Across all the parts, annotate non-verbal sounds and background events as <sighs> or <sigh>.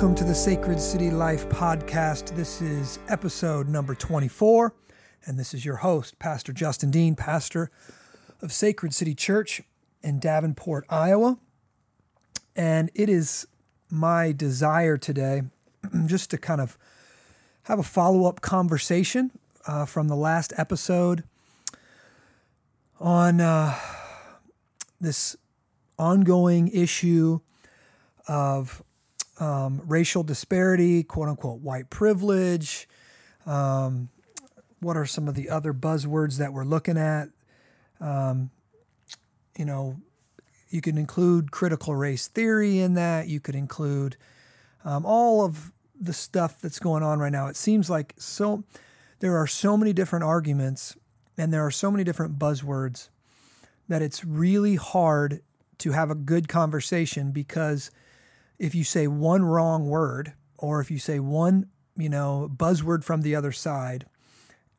Welcome to the Sacred City Life podcast. This is episode number 24, and this is your host, Pastor Justin Dean, pastor of Sacred City Church in Davenport, Iowa. And it is my desire today <clears throat> just to kind of have a follow up conversation uh, from the last episode on uh, this ongoing issue of um, racial disparity, quote unquote, white privilege. Um, what are some of the other buzzwords that we're looking at? Um, you know, you can include critical race theory in that. You could include um, all of the stuff that's going on right now. It seems like so there are so many different arguments and there are so many different buzzwords that it's really hard to have a good conversation because if you say one wrong word or if you say one, you know, buzzword from the other side,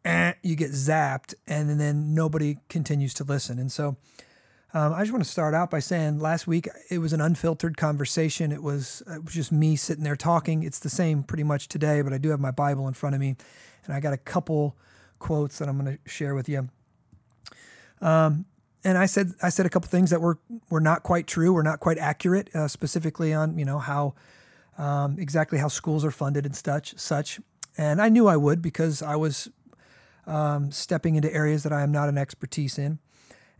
eh, you get zapped and then nobody continues to listen. And so um, I just want to start out by saying last week it was an unfiltered conversation. It was, it was just me sitting there talking. It's the same pretty much today, but I do have my Bible in front of me and I got a couple quotes that I'm going to share with you. Um, and I said I said a couple things that were were not quite true, were not quite accurate, uh, specifically on you know how um, exactly how schools are funded and such such. And I knew I would because I was um, stepping into areas that I am not an expertise in,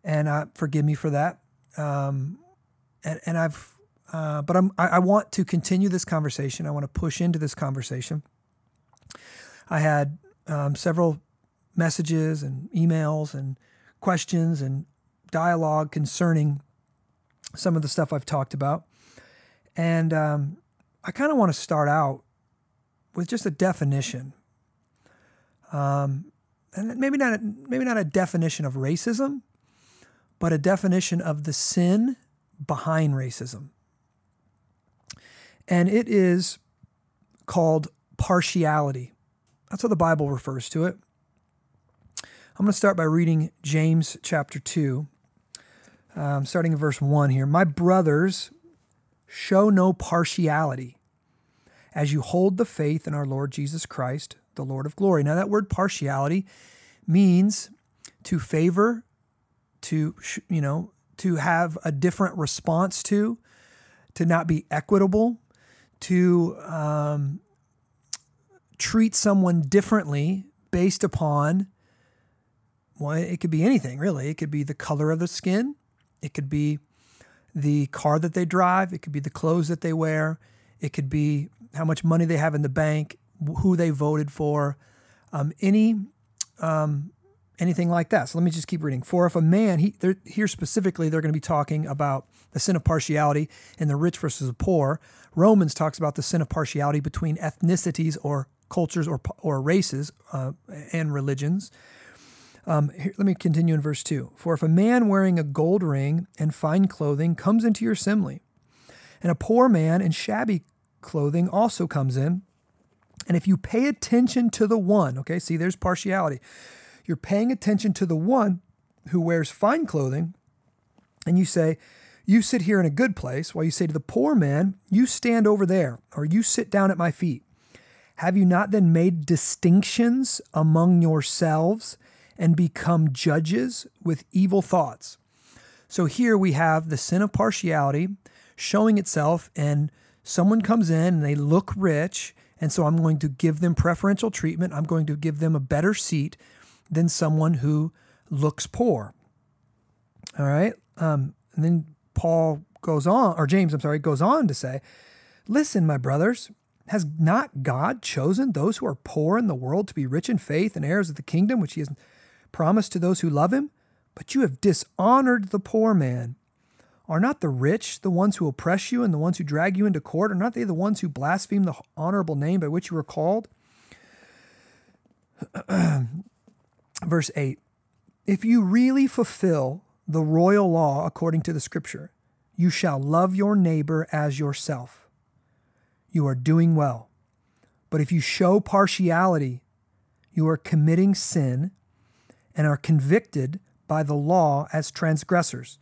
and uh, forgive me for that. Um, and, and I've uh, but I'm I, I want to continue this conversation. I want to push into this conversation. I had um, several messages and emails and questions and dialogue concerning some of the stuff I've talked about. And um, I kind of want to start out with just a definition. Um, and maybe not a, maybe not a definition of racism, but a definition of the sin behind racism. And it is called partiality. That's how the Bible refers to it. I'm going to start by reading James chapter 2, um, starting in verse 1 here. My brothers, show no partiality as you hold the faith in our Lord Jesus Christ, the Lord of glory. Now, that word partiality means to favor, to, you know, to have a different response to, to not be equitable, to um, treat someone differently based upon, well, it could be anything really. It could be the color of the skin, it could be the car that they drive, it could be the clothes that they wear, it could be how much money they have in the bank, who they voted for, um, any um, anything like that. So let me just keep reading. For if a man, he, here specifically, they're going to be talking about the sin of partiality and the rich versus the poor. Romans talks about the sin of partiality between ethnicities or cultures or or races uh, and religions. Um, here, let me continue in verse 2. For if a man wearing a gold ring and fine clothing comes into your assembly, and a poor man in shabby clothing also comes in, and if you pay attention to the one, okay, see, there's partiality. You're paying attention to the one who wears fine clothing, and you say, You sit here in a good place, while you say to the poor man, You stand over there, or you sit down at my feet. Have you not then made distinctions among yourselves and become judges with evil thoughts. So here we have the sin of partiality showing itself, and someone comes in and they look rich, and so I'm going to give them preferential treatment. I'm going to give them a better seat than someone who looks poor. All right. Um, and then Paul goes on, or James, I'm sorry, goes on to say, Listen, my brothers, has not God chosen those who are poor in the world to be rich in faith and heirs of the kingdom which he has promised to those who love him, but you have dishonored the poor man. Are not the rich the ones who oppress you and the ones who drag you into court? Are not they the ones who blaspheme the honorable name by which you were called? <clears throat> Verse 8 If you really fulfill the royal law according to the scripture, you shall love your neighbor as yourself. You are doing well. But if you show partiality, you are committing sin and are convicted by the law as transgressors.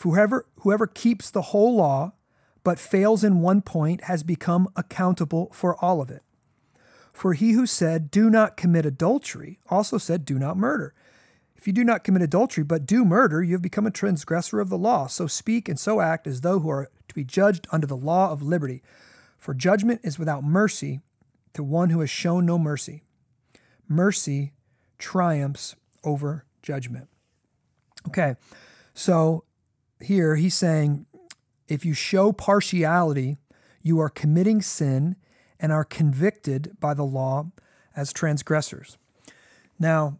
Whoever, whoever keeps the whole law but fails in one point has become accountable for all of it. For he who said, Do not commit adultery, also said, Do not murder. If you do not commit adultery, but do murder, you have become a transgressor of the law. So speak and so act as though who are to be judged under the law of liberty. For judgment is without mercy to one who has shown no mercy. Mercy triumphs over judgment. Okay, so here he's saying if you show partiality, you are committing sin and are convicted by the law as transgressors. Now,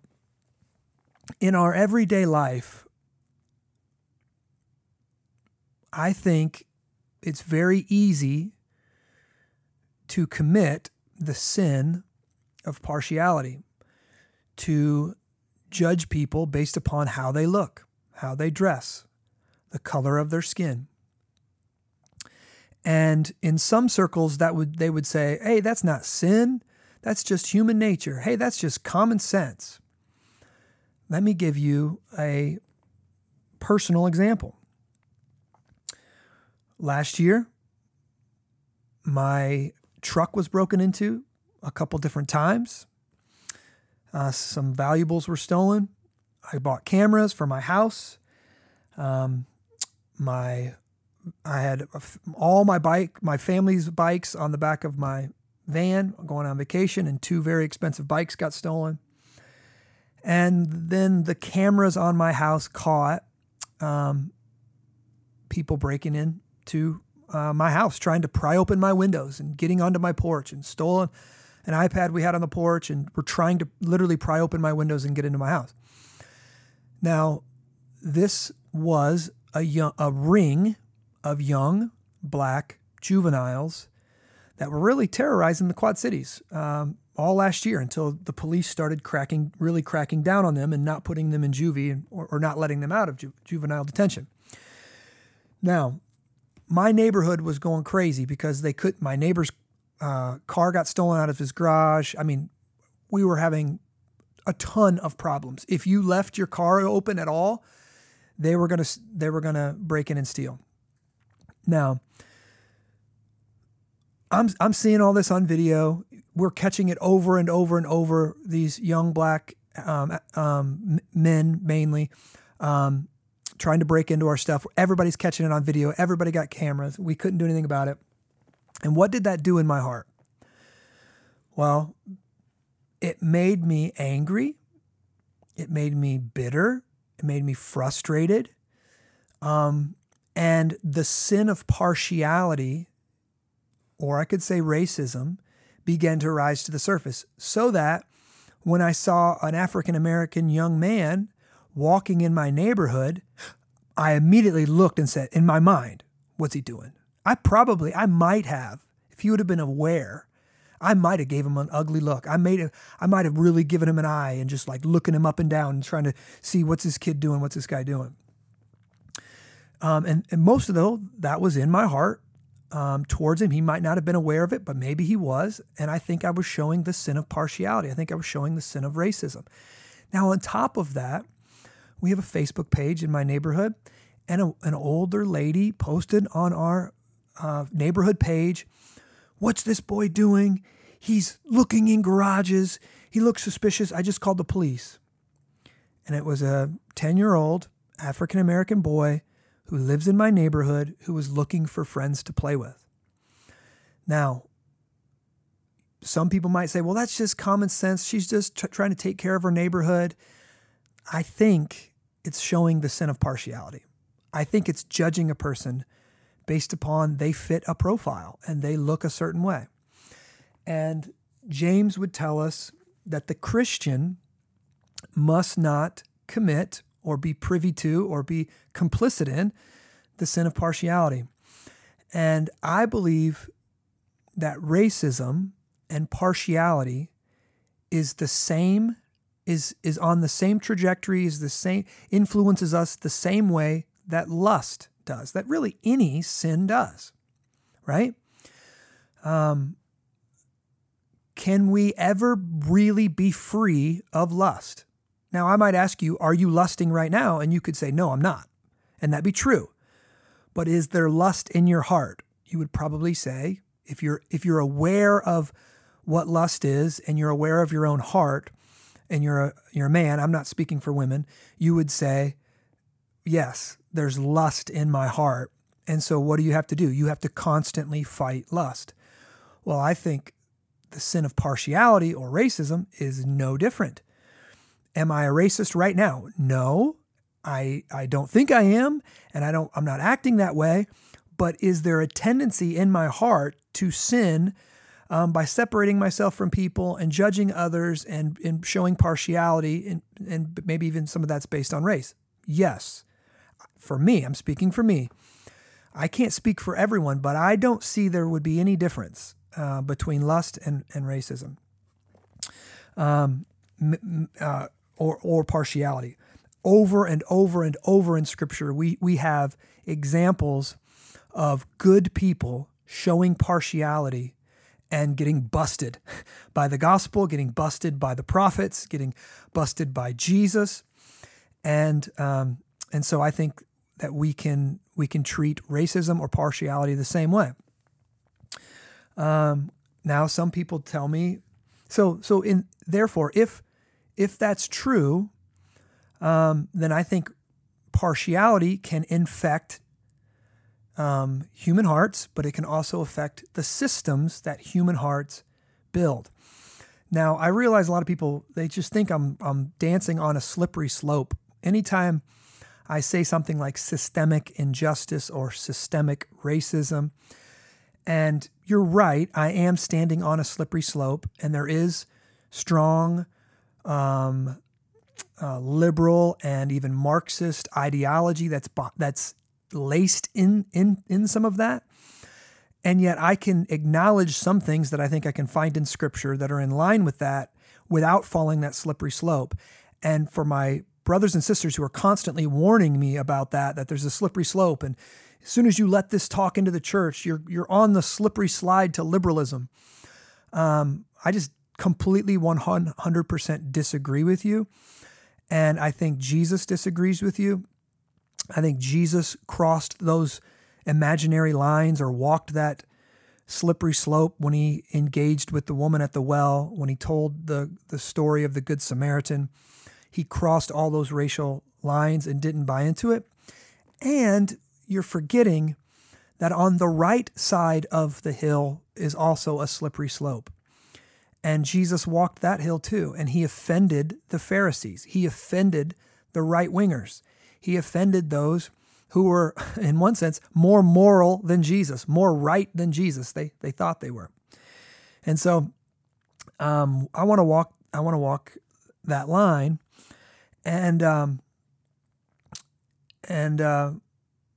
in our everyday life, I think it's very easy to commit the sin of partiality, to judge people based upon how they look, how they dress, the color of their skin. And in some circles that would they would say, "Hey, that's not sin. That's just human nature. Hey, that's just common sense." Let me give you a personal example. Last year, my truck was broken into a couple different times. Uh, some valuables were stolen. I bought cameras for my house. Um, my I had all my bike, my family's bikes on the back of my van going on vacation, and two very expensive bikes got stolen. And then the cameras on my house caught um, people breaking into uh, my house, trying to pry open my windows and getting onto my porch and stolen an iPad we had on the porch and were trying to literally pry open my windows and get into my house. Now, this was a young, a ring of young black juveniles that were really terrorizing the Quad Cities um, all last year until the police started cracking, really cracking down on them and not putting them in juvie or, or not letting them out of ju- juvenile detention. Now, my neighborhood was going crazy because they could. My neighbor's uh, car got stolen out of his garage. I mean, we were having a ton of problems. If you left your car open at all, they were gonna they were gonna break in and steal. Now, I'm I'm seeing all this on video. We're catching it over and over and over. These young black um, um, men, mainly, um, trying to break into our stuff. Everybody's catching it on video. Everybody got cameras. We couldn't do anything about it. And what did that do in my heart? Well, it made me angry. It made me bitter. It made me frustrated. Um, and the sin of partiality, or I could say racism, began to rise to the surface. So that when I saw an African American young man walking in my neighborhood, I immediately looked and said, in my mind, what's he doing? I probably, I might have, if he would have been aware, I might have gave him an ugly look. I made it, I might have really given him an eye and just like looking him up and down and trying to see what's this kid doing, what's this guy doing. Um, and, and most of though that was in my heart um, towards him. He might not have been aware of it, but maybe he was. And I think I was showing the sin of partiality. I think I was showing the sin of racism. Now, on top of that, we have a Facebook page in my neighborhood, and a, an older lady posted on our uh, neighborhood page, What's this boy doing? He's looking in garages. He looks suspicious. I just called the police. And it was a 10 year old African American boy who lives in my neighborhood who was looking for friends to play with. Now, some people might say, well, that's just common sense. She's just t- trying to take care of her neighborhood. I think it's showing the sin of partiality. I think it's judging a person based upon they fit a profile and they look a certain way. And James would tell us that the Christian must not commit or be privy to or be complicit in the sin of partiality. And I believe that racism and partiality is the same is is on the same trajectory is the same influences us the same way that lust does that really any sin does right um, can we ever really be free of lust now, I might ask you, are you lusting right now? And you could say, no, I'm not. And that'd be true. But is there lust in your heart? you would probably say if you're if you're aware of what lust is and you're aware of your own heart and you're a you're a man, I'm not speaking for women, you would say, yes, there's lust in my heart. And so what do you have to do? You have to constantly fight lust. Well, I think the sin of partiality or racism is no different. Am I a racist right now? No. I I don't think I am and I don't I'm not acting that way, but is there a tendency in my heart to sin um, by separating myself from people and judging others and, and showing partiality and, and maybe even some of that's based on race? Yes. For me, I'm speaking for me. I can't speak for everyone, but I don't see there would be any difference uh, between lust and, and racism um, uh, or, or partiality. Over and over and over in Scripture, we, we have examples of good people showing partiality and getting busted <laughs> by the gospel, getting busted by the prophets, getting busted by Jesus, and um, and so I think that we can we can treat racism or partiality the same way. Um, now, some people tell me, so so in therefore, if if that's true, um, then I think partiality can infect um, human hearts, but it can also affect the systems that human hearts build. Now, I realize a lot of people they just think I'm I'm dancing on a slippery slope. Anytime I say something like systemic injustice or systemic racism, and you're right, I am standing on a slippery slope, and there is strong um, uh, liberal and even Marxist ideology that's that's laced in in in some of that. And yet I can acknowledge some things that I think I can find in scripture that are in line with that without falling that slippery slope. And for my brothers and sisters who are constantly warning me about that, that there's a slippery slope. And as soon as you let this talk into the church, you're you're on the slippery slide to liberalism. Um, I just completely 100% disagree with you. And I think Jesus disagrees with you. I think Jesus crossed those imaginary lines or walked that slippery slope when he engaged with the woman at the well, when he told the, the story of the Good Samaritan. He crossed all those racial lines and didn't buy into it. And you're forgetting that on the right side of the hill is also a slippery slope. And Jesus walked that hill too, and he offended the Pharisees. He offended the right wingers he offended those who were, <laughs> in one sense, more moral than Jesus, more right than Jesus. They they thought they were, and so um, I want to walk. I want to walk that line, and um, and uh,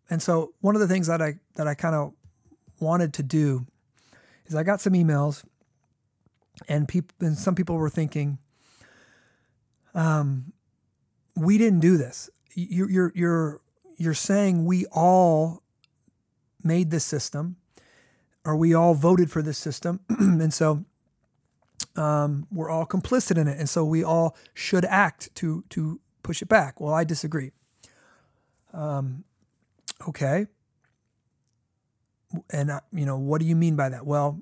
and so one of the things that I that I kind of wanted to do is I got some emails, and people and some people were thinking, um, we didn't do this. You're you're you're you're saying we all made this system or we all voted for this system. <clears throat> And so um, we're all complicit in it and so we all should act to to push it back. Well i disagree. Um, okay. And uh, you know what do you mean by that? Well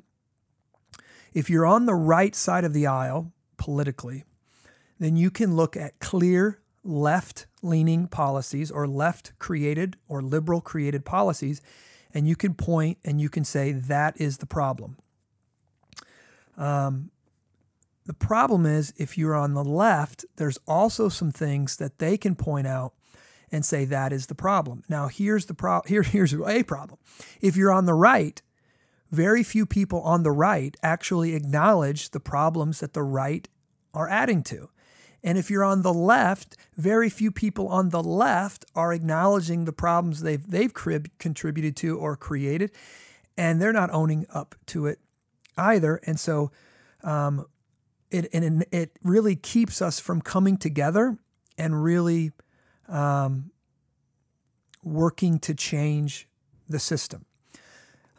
if you're on the right side of the aisle politically then you can look at clear left leaning policies or left created or liberal created policies, and you can point and you can say that is the problem. Um, the problem is if you're on the left, there's also some things that they can point out and say that is the problem. Now here's the pro- <laughs> here here's a problem. If you're on the right, very few people on the right actually acknowledge the problems that the right are adding to. And if you're on the left, very few people on the left are acknowledging the problems they've they've crib, contributed to or created, and they're not owning up to it either. And so, um, it and it really keeps us from coming together and really um, working to change the system.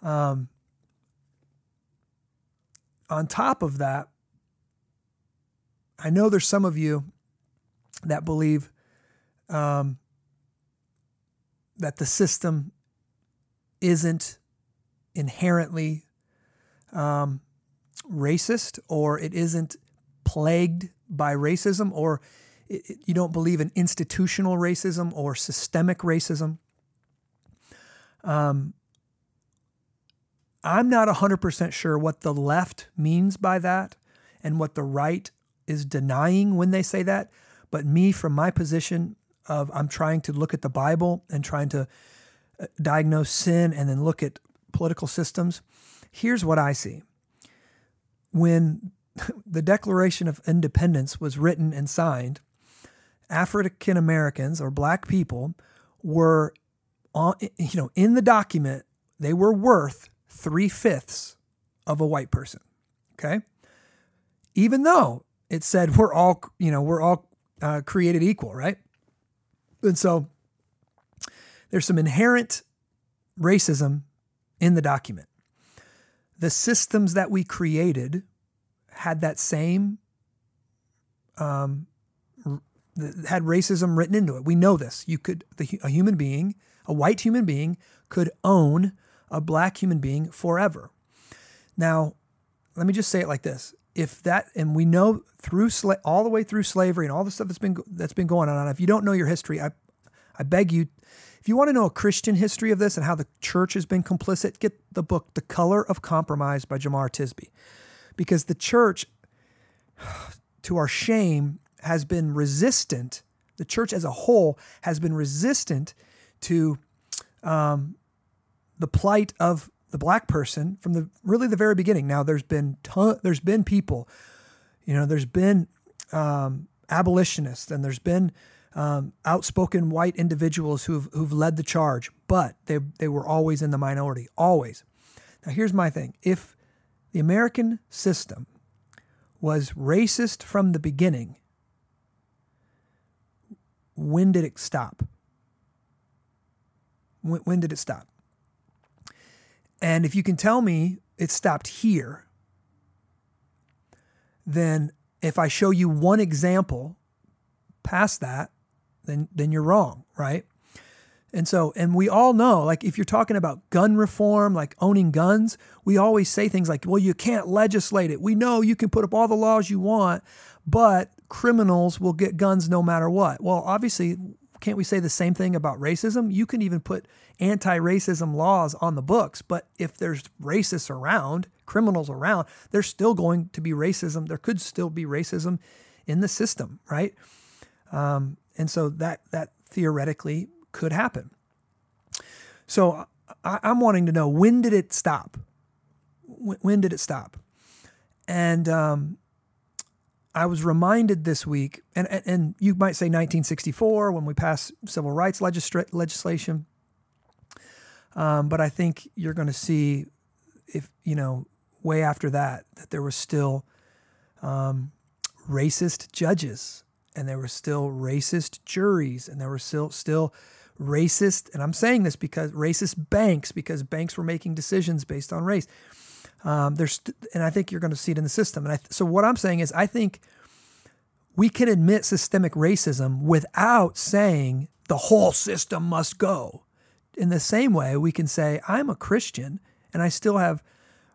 Um, on top of that, I know there's some of you that believe um, that the system isn't inherently um, racist or it isn't plagued by racism or you don't believe in institutional racism or systemic racism. Um, I'm not 100% sure what the left means by that and what the right is denying when they say that. But me, from my position of I'm trying to look at the Bible and trying to uh, diagnose sin and then look at political systems, here's what I see. When <laughs> the Declaration of Independence was written and signed, African Americans or black people were on, you know, in the document, they were worth three fifths of a white person. Okay. Even though it said we're all, you know, we're all uh, created equal, right? And so there's some inherent racism in the document. The systems that we created had that same, um, had racism written into it. We know this. You could, the, a human being, a white human being, could own a black human being forever. Now, let me just say it like this if that and we know through sla- all the way through slavery and all the stuff that's been that's been going on if you don't know your history i i beg you if you want to know a christian history of this and how the church has been complicit get the book the color of compromise by jemar tisby because the church <sighs> to our shame has been resistant the church as a whole has been resistant to um, the plight of the black person from the really the very beginning. Now there's been ton, there's been people, you know, there's been um, abolitionists and there's been um, outspoken white individuals who've who've led the charge, but they they were always in the minority, always. Now here's my thing: if the American system was racist from the beginning, when did it stop? When, when did it stop? And if you can tell me it stopped here, then if I show you one example past that, then then you're wrong, right? And so, and we all know, like if you're talking about gun reform, like owning guns, we always say things like, well, you can't legislate it. We know you can put up all the laws you want, but criminals will get guns no matter what. Well, obviously, can't we say the same thing about racism? You can even put anti racism laws on the books, but if there's racists around, criminals around, there's still going to be racism. There could still be racism in the system, right? Um, and so that, that theoretically could happen. So I, am wanting to know when did it stop? When, when did it stop? And um, I was reminded this week, and, and you might say 1964 when we passed civil rights legisla- legislation, um, but I think you're going to see, if you know, way after that, that there was still um, racist judges, and there were still racist juries, and there were still still racist, and I'm saying this because racist banks, because banks were making decisions based on race. Um, there's, and I think you're going to see it in the system. And I, so what I'm saying is, I think we can admit systemic racism without saying the whole system must go. In the same way, we can say I'm a Christian and I still have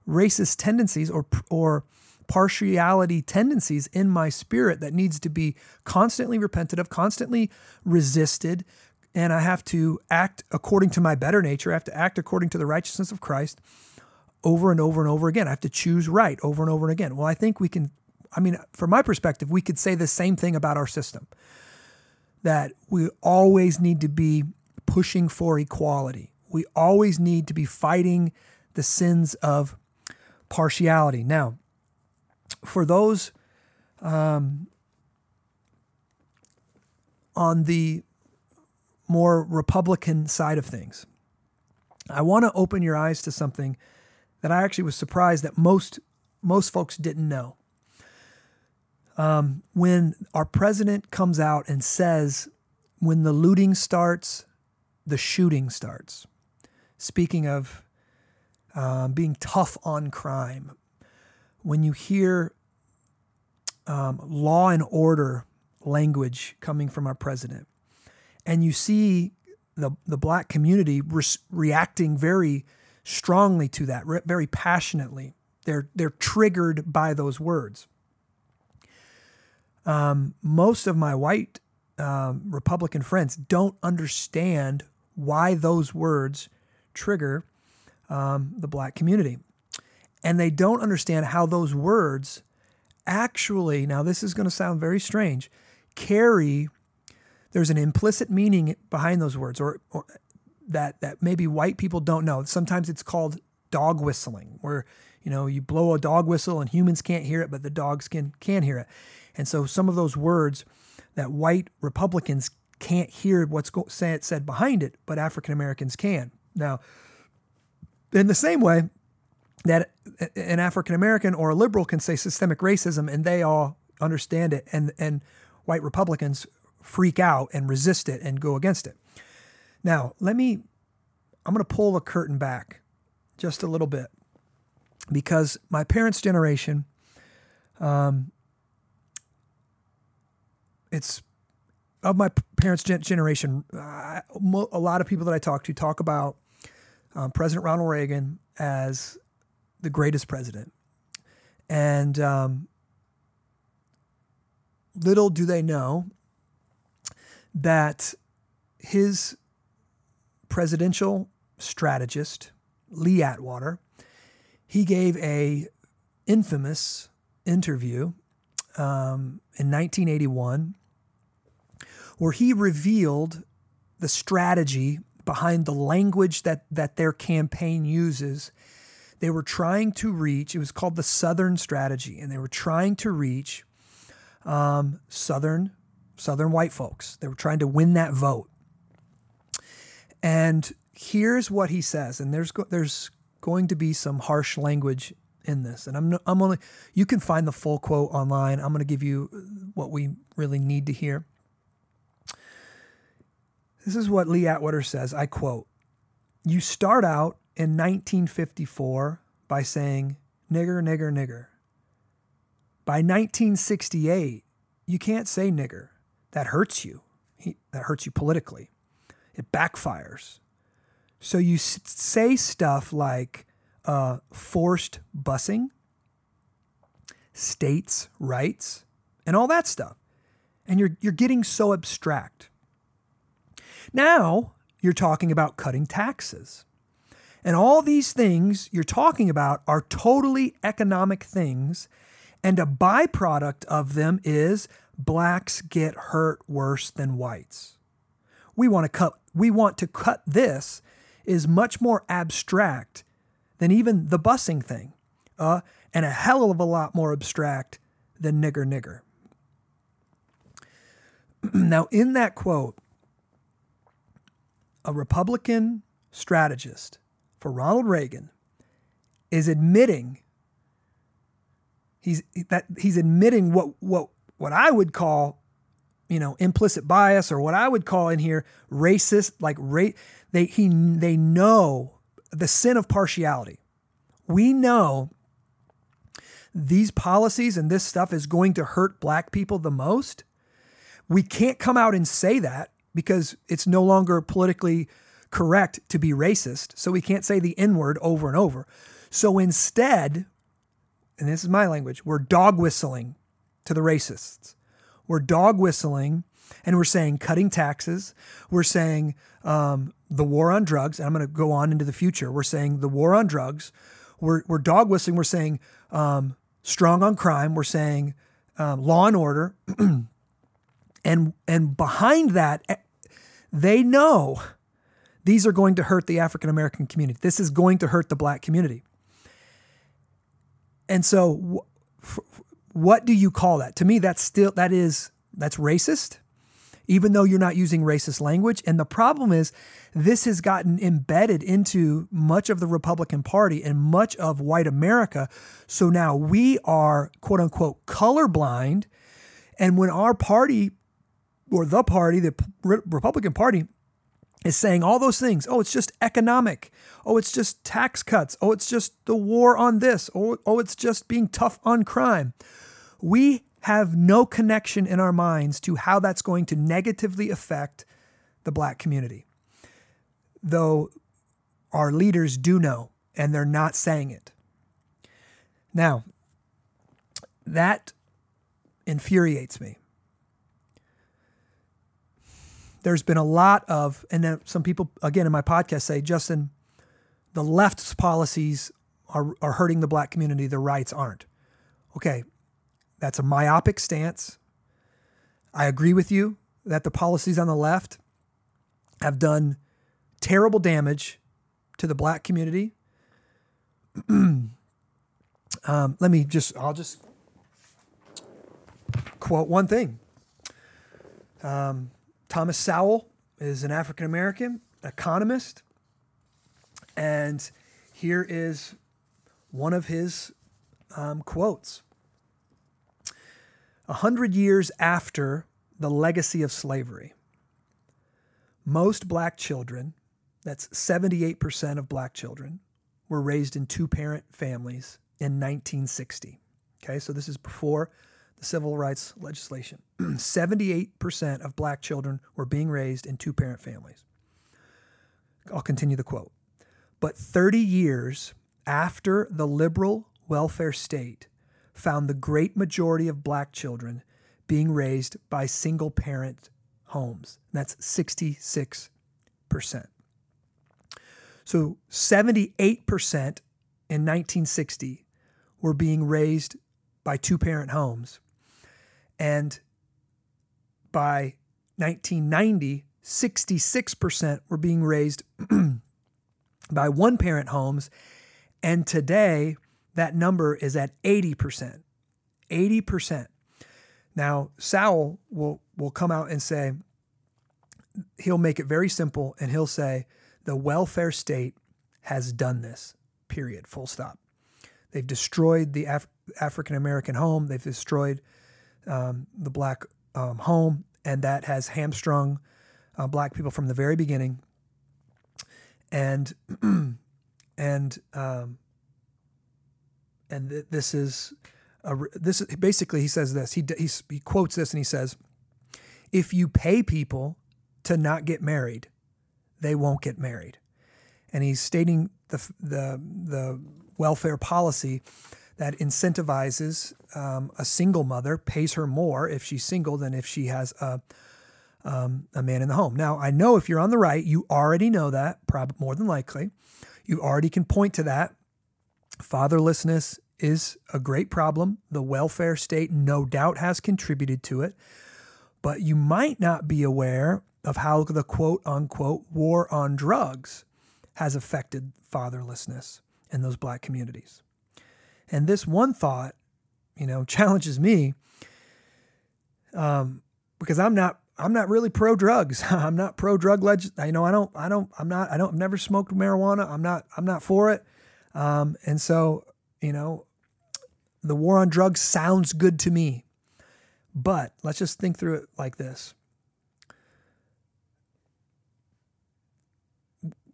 racist tendencies or or partiality tendencies in my spirit that needs to be constantly repented of, constantly resisted, and I have to act according to my better nature. I have to act according to the righteousness of Christ over and over and over again. I have to choose right over and over and again. Well, I think we can, I mean, from my perspective, we could say the same thing about our system that we always need to be pushing for equality. We always need to be fighting the sins of partiality. Now, for those um, on the more Republican side of things, I want to open your eyes to something that I actually was surprised that most most folks didn't know. Um, when our president comes out and says, "When the looting starts, the shooting starts." Speaking of um, being tough on crime, when you hear um, law and order language coming from our president, and you see the the black community re- reacting very strongly to that, very passionately. They're they're triggered by those words. Um, most of my white um, Republican friends don't understand why those words trigger um, the black community. And they don't understand how those words actually, now this is going to sound very strange, carry, there's an implicit meaning behind those words, or, or that, that maybe white people don't know. Sometimes it's called dog whistling, where you know you blow a dog whistle and humans can't hear it, but the dogs can can hear it. And so some of those words that white Republicans can't hear what's go- said said behind it, but African Americans can. Now, in the same way that an African American or a liberal can say systemic racism and they all understand it, and and white Republicans freak out and resist it and go against it. Now, let me. I'm going to pull the curtain back just a little bit because my parents' generation, um, it's of my parents' generation. Uh, a lot of people that I talk to talk about um, President Ronald Reagan as the greatest president, and um, little do they know that his presidential strategist Lee Atwater he gave a infamous interview um, in 1981 where he revealed the strategy behind the language that that their campaign uses. They were trying to reach. It was called the Southern Strategy, and they were trying to reach um, Southern Southern white folks. They were trying to win that vote. And here's what he says, and there's there's going to be some harsh language in this. And I'm, I'm only, you can find the full quote online. I'm going to give you what we really need to hear. This is what Lee Atwater says. I quote You start out in 1954 by saying, nigger, nigger, nigger. By 1968, you can't say nigger. That hurts you. He, that hurts you politically. It backfires. So you say stuff like uh, forced busing, states' rights, and all that stuff. And you're, you're getting so abstract. Now you're talking about cutting taxes. And all these things you're talking about are totally economic things. And a byproduct of them is blacks get hurt worse than whites. We want to cut we want to cut this is much more abstract than even the busing thing, uh, and a hell of a lot more abstract than nigger nigger. <clears throat> now, in that quote, a Republican strategist for Ronald Reagan is admitting he's that he's admitting what what what I would call you know implicit bias or what I would call in here racist like rate they he they know the sin of partiality. We know these policies and this stuff is going to hurt black people the most. We can't come out and say that because it's no longer politically correct to be racist. So we can't say the N word over and over. So instead, and this is my language, we're dog whistling to the racists. We're dog whistling and we're saying cutting taxes. We're saying um, the war on drugs. And I'm going to go on into the future. We're saying the war on drugs. We're, we're dog whistling. We're saying um, strong on crime. We're saying um, law and order. <clears throat> and and behind that, eh, they know these are going to hurt the African American community. This is going to hurt the black community. And so, what do you call that? To me, that's still that is that's racist, even though you're not using racist language. And the problem is, this has gotten embedded into much of the Republican Party and much of white America. So now we are quote unquote colorblind. And when our party or the party, the Republican Party, is saying all those things. Oh, it's just economic. Oh, it's just tax cuts. Oh, it's just the war on this. Oh, oh, it's just being tough on crime. We have no connection in our minds to how that's going to negatively affect the black community. Though our leaders do know, and they're not saying it. Now, that infuriates me. There's been a lot of, and then some people, again, in my podcast say, Justin, the left's policies are, are hurting the black community, the rights aren't. Okay, that's a myopic stance. I agree with you that the policies on the left have done terrible damage to the black community. <clears throat> um, let me just, I'll just quote one thing. Um, Thomas Sowell is an African American economist. And here is one of his um, quotes. A hundred years after the legacy of slavery, most black children, that's 78% of black children, were raised in two parent families in 1960. Okay, so this is before the civil rights legislation. <clears throat> 78% of black children were being raised in two parent families. I'll continue the quote. But 30 years after the liberal welfare state found the great majority of black children being raised by single parent homes. That's 66%. So 78% in 1960 were being raised by two parent homes. And by 1990, 66% were being raised <clears throat> by one parent homes. And today, that number is at 80%. 80%. Now, Sowell will, will come out and say, he'll make it very simple and he'll say, the welfare state has done this, period, full stop. They've destroyed the Af- African American home, they've destroyed um, the black um, home, and that has hamstrung uh, black people from the very beginning. And, <clears throat> and, um, and th- this is a, this basically he says this he, he he quotes this and he says if you pay people to not get married they won't get married and he's stating the the the welfare policy that incentivizes um, a single mother pays her more if she's single than if she has a um, a man in the home. Now I know if you're on the right, you already know that, probably more than likely, you already can point to that. Fatherlessness is a great problem. The welfare state, no doubt, has contributed to it. But you might not be aware of how the quote unquote war on drugs has affected fatherlessness in those black communities. And this one thought, you know, <laughs> challenges me um, because I'm not I'm not really pro drugs. <laughs> I'm not pro drug leg. You know, I don't I don't I'm not I don't I've never smoked marijuana. I'm not I'm not for it. Um, and so you know, the war on drugs sounds good to me. But let's just think through it like this.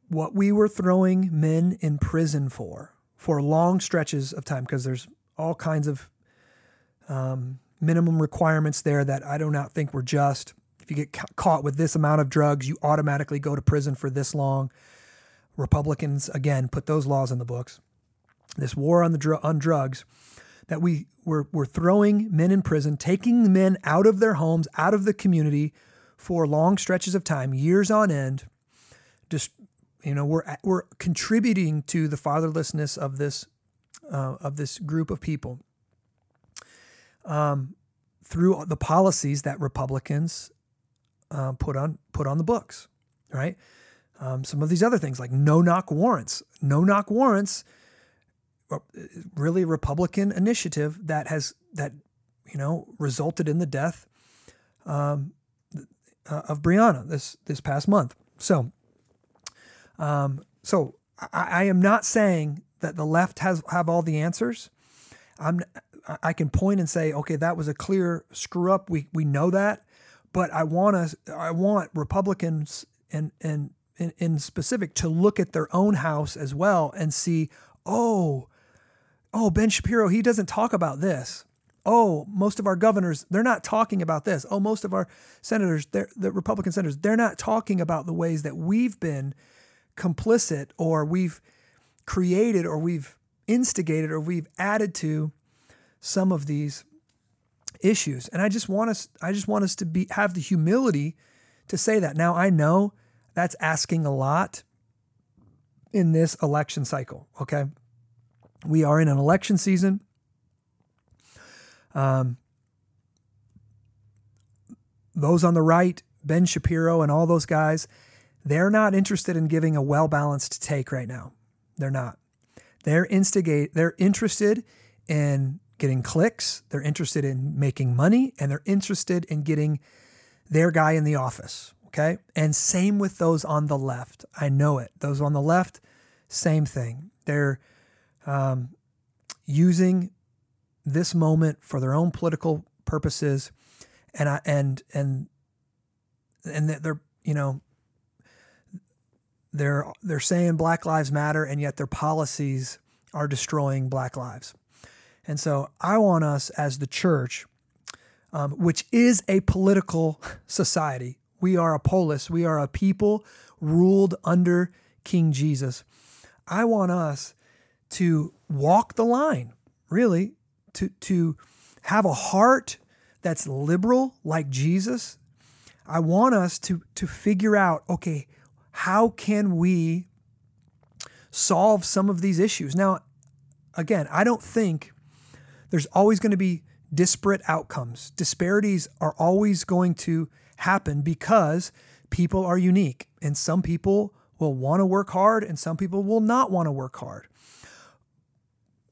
What we were throwing men in prison for, for long stretches of time, because there's all kinds of um, minimum requirements there that I do not think were just. If you get ca- caught with this amount of drugs, you automatically go to prison for this long. Republicans, again, put those laws in the books. This war on the dr- on drugs that we were, were throwing men in prison, taking men out of their homes, out of the community for long stretches of time, years on end. Just you know, we're we're contributing to the fatherlessness of this uh, of this group of people um, through the policies that Republicans uh, put on put on the books, right? Um, some of these other things like no knock warrants, no knock warrants really Republican initiative that has that you know resulted in the death um, uh, of Breonna this this past month. So, um, so I, I, am not saying that the left has have all the answers. I'm I can point and say, okay, that was a clear screw up. We we know that, but I want to I want Republicans and and in, in specific to look at their own house as well and see, oh, oh, Ben Shapiro, he doesn't talk about this. Oh, most of our governors, they're not talking about this. Oh, most of our senators, the Republican senators, they're not talking about the ways that we've been complicit or we've created or we've instigated or we've added to some of these issues. And I just want us I just want us to be have the humility to say that. Now I know that's asking a lot in this election cycle, okay? We are in an election season. Um, those on the right, Ben Shapiro and all those guys, they're not interested in giving a well-balanced take right now. They're not. They're instigate they're interested in getting clicks, they're interested in making money, and they're interested in getting their guy in the office. Okay. And same with those on the left. I know it. Those on the left, same thing. They're um, using this moment for their own political purposes, and I and and and they're you know they're they're saying Black Lives Matter, and yet their policies are destroying Black lives. And so I want us as the church, um, which is a political <laughs> society, we are a polis, we are a people ruled under King Jesus. I want us to walk the line, really, to, to have a heart that's liberal like Jesus. I want us to, to figure out okay, how can we solve some of these issues? Now, again, I don't think there's always going to be disparate outcomes. Disparities are always going to happen because people are unique and some people will want to work hard and some people will not want to work hard.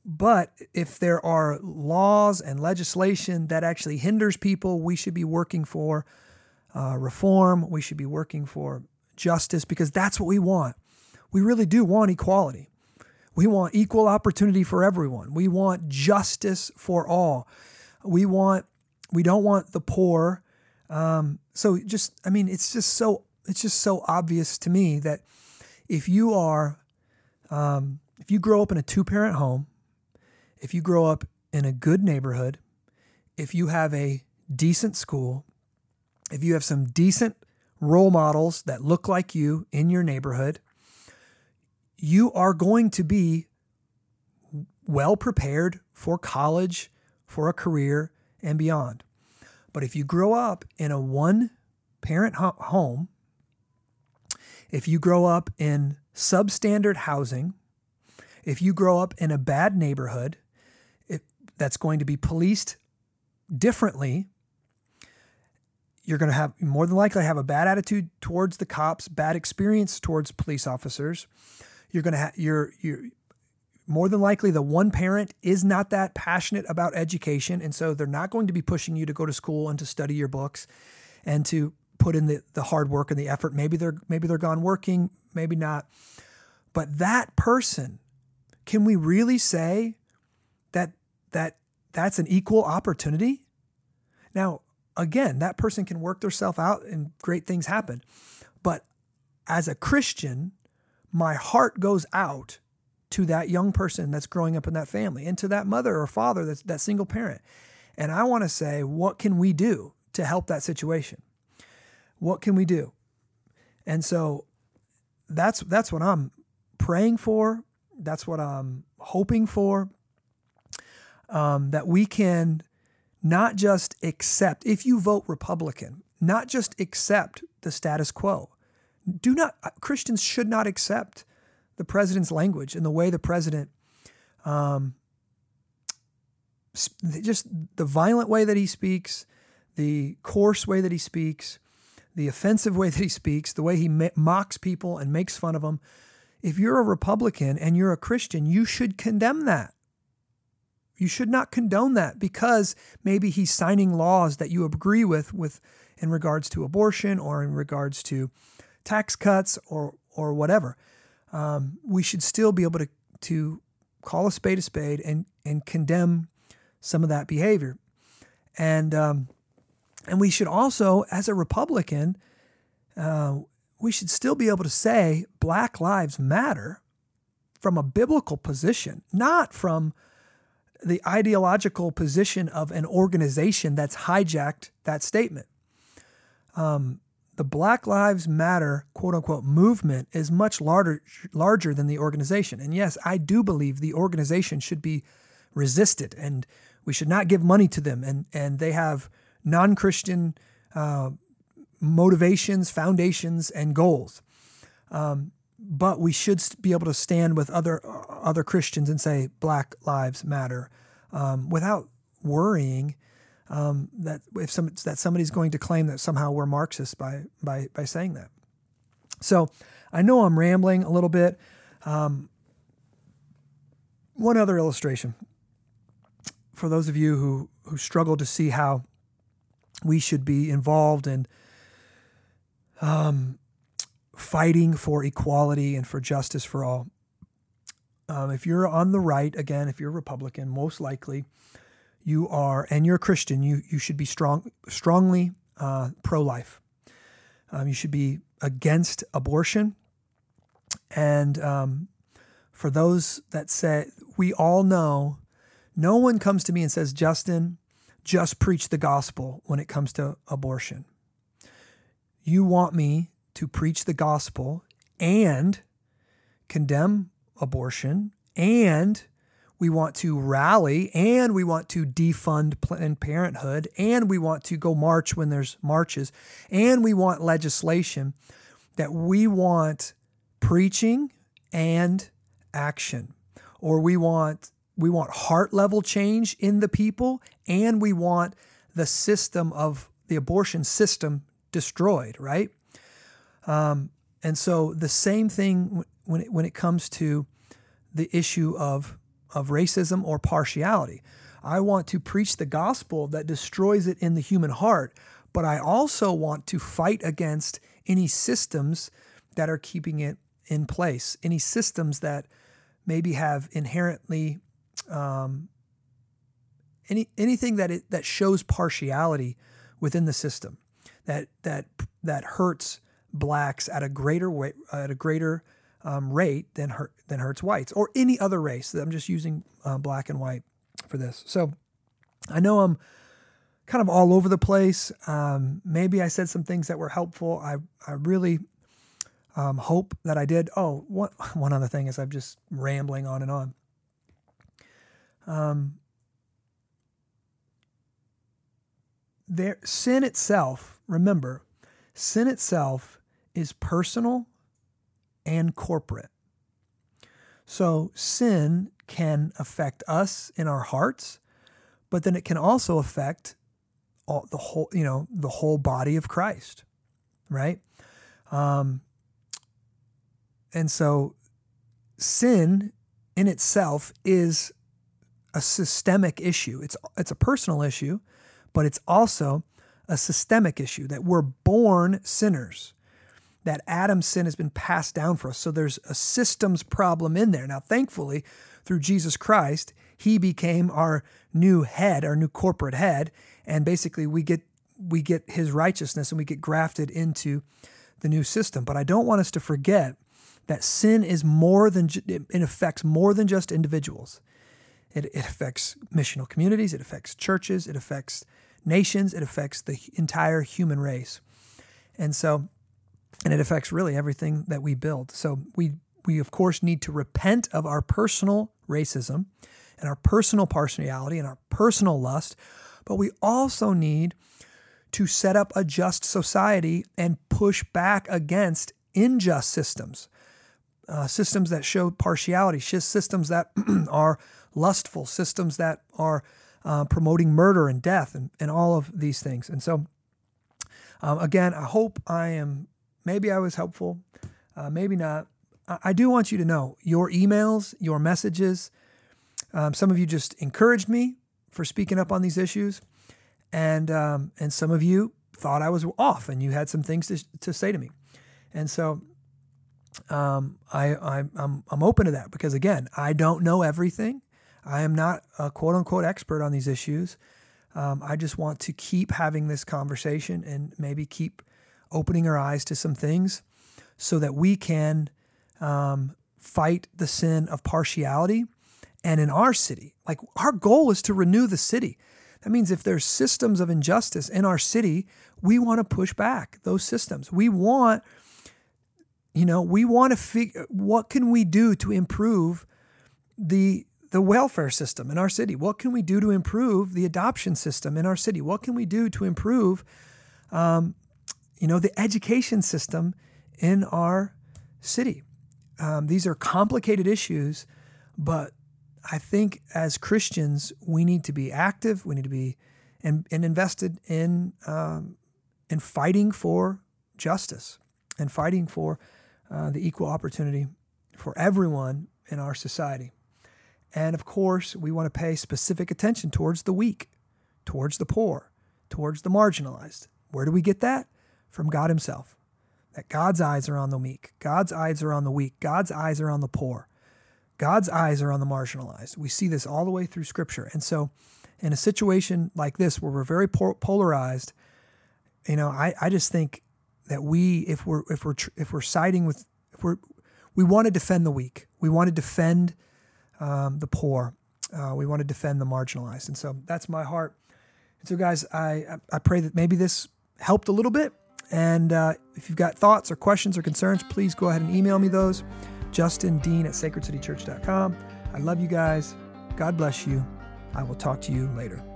But if there are laws and legislation that actually hinders people, we should be working for uh, reform. We should be working for justice because that's what we want. We really do want equality. We want equal opportunity for everyone. We want justice for all. We want we don't want the poor. Um, so just I mean, it's just so it's just so obvious to me that if you are um, if you grow up in a two parent home, if you grow up in a good neighborhood, if you have a decent school, if you have some decent role models that look like you in your neighborhood, you are going to be well prepared for college, for a career, and beyond. But if you grow up in a one parent home, if you grow up in substandard housing, if you grow up in a bad neighborhood that's going to be policed differently, you're going to have more than likely have a bad attitude towards the cops, bad experience towards police officers. You're going to have you're you're more than likely the one parent is not that passionate about education and so they're not going to be pushing you to go to school and to study your books and to put in the, the hard work and the effort. Maybe they're maybe they're gone working maybe not. But that person can we really say that that that's an equal opportunity? Now again that person can work themselves out and great things happen but as a christian my heart goes out to that young person that's growing up in that family and to that mother or father that's that single parent. And I want to say, what can we do to help that situation? What can we do? And so that's that's what I'm praying for. That's what I'm hoping for. Um, that we can not just accept, if you vote Republican, not just accept the status quo, do not uh, Christians should not accept the president's language and the way the president um, just the violent way that he speaks, the coarse way that he speaks, the offensive way that he speaks, the way he mocks people and makes fun of them. If you're a Republican and you're a Christian, you should condemn that. You should not condone that because maybe he's signing laws that you agree with with in regards to abortion or in regards to tax cuts or or whatever. Um, we should still be able to to call a spade a spade and and condemn some of that behavior, and um, and we should also, as a Republican, uh, we should still be able to say Black Lives Matter from a biblical position, not from the ideological position of an organization that's hijacked that statement. Um, the Black Lives Matter quote unquote movement is much larger larger than the organization. And yes, I do believe the organization should be resisted and we should not give money to them. And and they have non-Christian uh, motivations, foundations, and goals. Um, but we should be able to stand with other other Christians and say Black Lives Matter um, without worrying um, that if some that somebody's going to claim that somehow we're Marxists by by by saying that. So I know I'm rambling a little bit. Um, one other illustration for those of you who who struggle to see how we should be involved in um, fighting for equality and for justice for all. Um, if you're on the right, again, if you're a Republican, most likely you are, and you're a Christian, you you should be strong, strongly uh, pro-life. Um, you should be against abortion. And um, for those that say, we all know, no one comes to me and says, Justin, just preach the gospel when it comes to abortion. You want me to preach the gospel and condemn abortion and we want to rally and we want to defund Planned Parenthood and we want to go march when there's marches and we want legislation that we want preaching and action or we want we want heart level change in the people and we want the system of the abortion system destroyed right um, and so the same thing when it, when it comes to the issue of of racism or partiality. I want to preach the gospel that destroys it in the human heart, but I also want to fight against any systems that are keeping it in place, any systems that maybe have inherently um, any anything that it, that shows partiality within the system that that that hurts blacks at a greater way, at a greater um, rate than hurt, than hurts whites or any other race. I'm just using uh, black and white for this. So I know I'm kind of all over the place. Um, maybe I said some things that were helpful. I I really um, hope that I did. Oh, one <laughs> one other thing is I'm just rambling on and on. Um, there, sin itself. Remember, sin itself is personal and corporate. So sin can affect us in our hearts, but then it can also affect all, the whole, you know, the whole body of Christ, right? Um, and so sin in itself is a systemic issue. It's it's a personal issue, but it's also a systemic issue that we're born sinners that Adam's sin has been passed down for us. So there's a systems problem in there. Now, thankfully, through Jesus Christ, he became our new head, our new corporate head, and basically we get we get his righteousness and we get grafted into the new system. But I don't want us to forget that sin is more than it affects more than just individuals. It, it affects missional communities, it affects churches, it affects nations, it affects the entire human race. And so and it affects really everything that we build. So we we of course need to repent of our personal racism and our personal partiality and our personal lust, but we also need to set up a just society and push back against unjust systems, uh, systems that show partiality, systems that <clears throat> are lustful, systems that are uh, promoting murder and death and, and all of these things. And so, um, again, I hope I am Maybe I was helpful, uh, maybe not. I, I, do want you to know your emails, your messages. Um, some of you just encouraged me for speaking up on these issues, and um, and some of you thought I was off, and you had some things to, to say to me, and so um, I, I I'm I'm open to that because again, I don't know everything. I am not a quote unquote expert on these issues. Um, I just want to keep having this conversation and maybe keep opening our eyes to some things so that we can um, fight the sin of partiality. And in our city, like our goal is to renew the city. That means if there's systems of injustice in our city, we want to push back those systems. We want, you know, we want to figure what can we do to improve the the welfare system in our city? What can we do to improve the adoption system in our city? What can we do to improve, um, you know, the education system in our city? Um, these are complicated issues, but I think as Christians, we need to be active. We need to be and, and invested in um, in fighting for justice and fighting for uh, the equal opportunity for everyone in our society. And of course, we want to pay specific attention towards the weak, towards the poor, towards the marginalized. Where do we get that? From God Himself. That God's eyes are on the meek, God's eyes are on the weak, God's eyes are on the poor. God's eyes are on the marginalized. We see this all the way through Scripture. And so, in a situation like this where we're very polarized, you know, I, I just think that we, if we're if we're if we're siding with, if we're we want to defend the weak, we want to defend um, the poor, uh, we want to defend the marginalized, and so that's my heart. And so, guys, I I pray that maybe this helped a little bit. And uh, if you've got thoughts or questions or concerns, please go ahead and email me those. Justin Dean at sacredcitychurch.com. I love you guys. God bless you. I will talk to you later.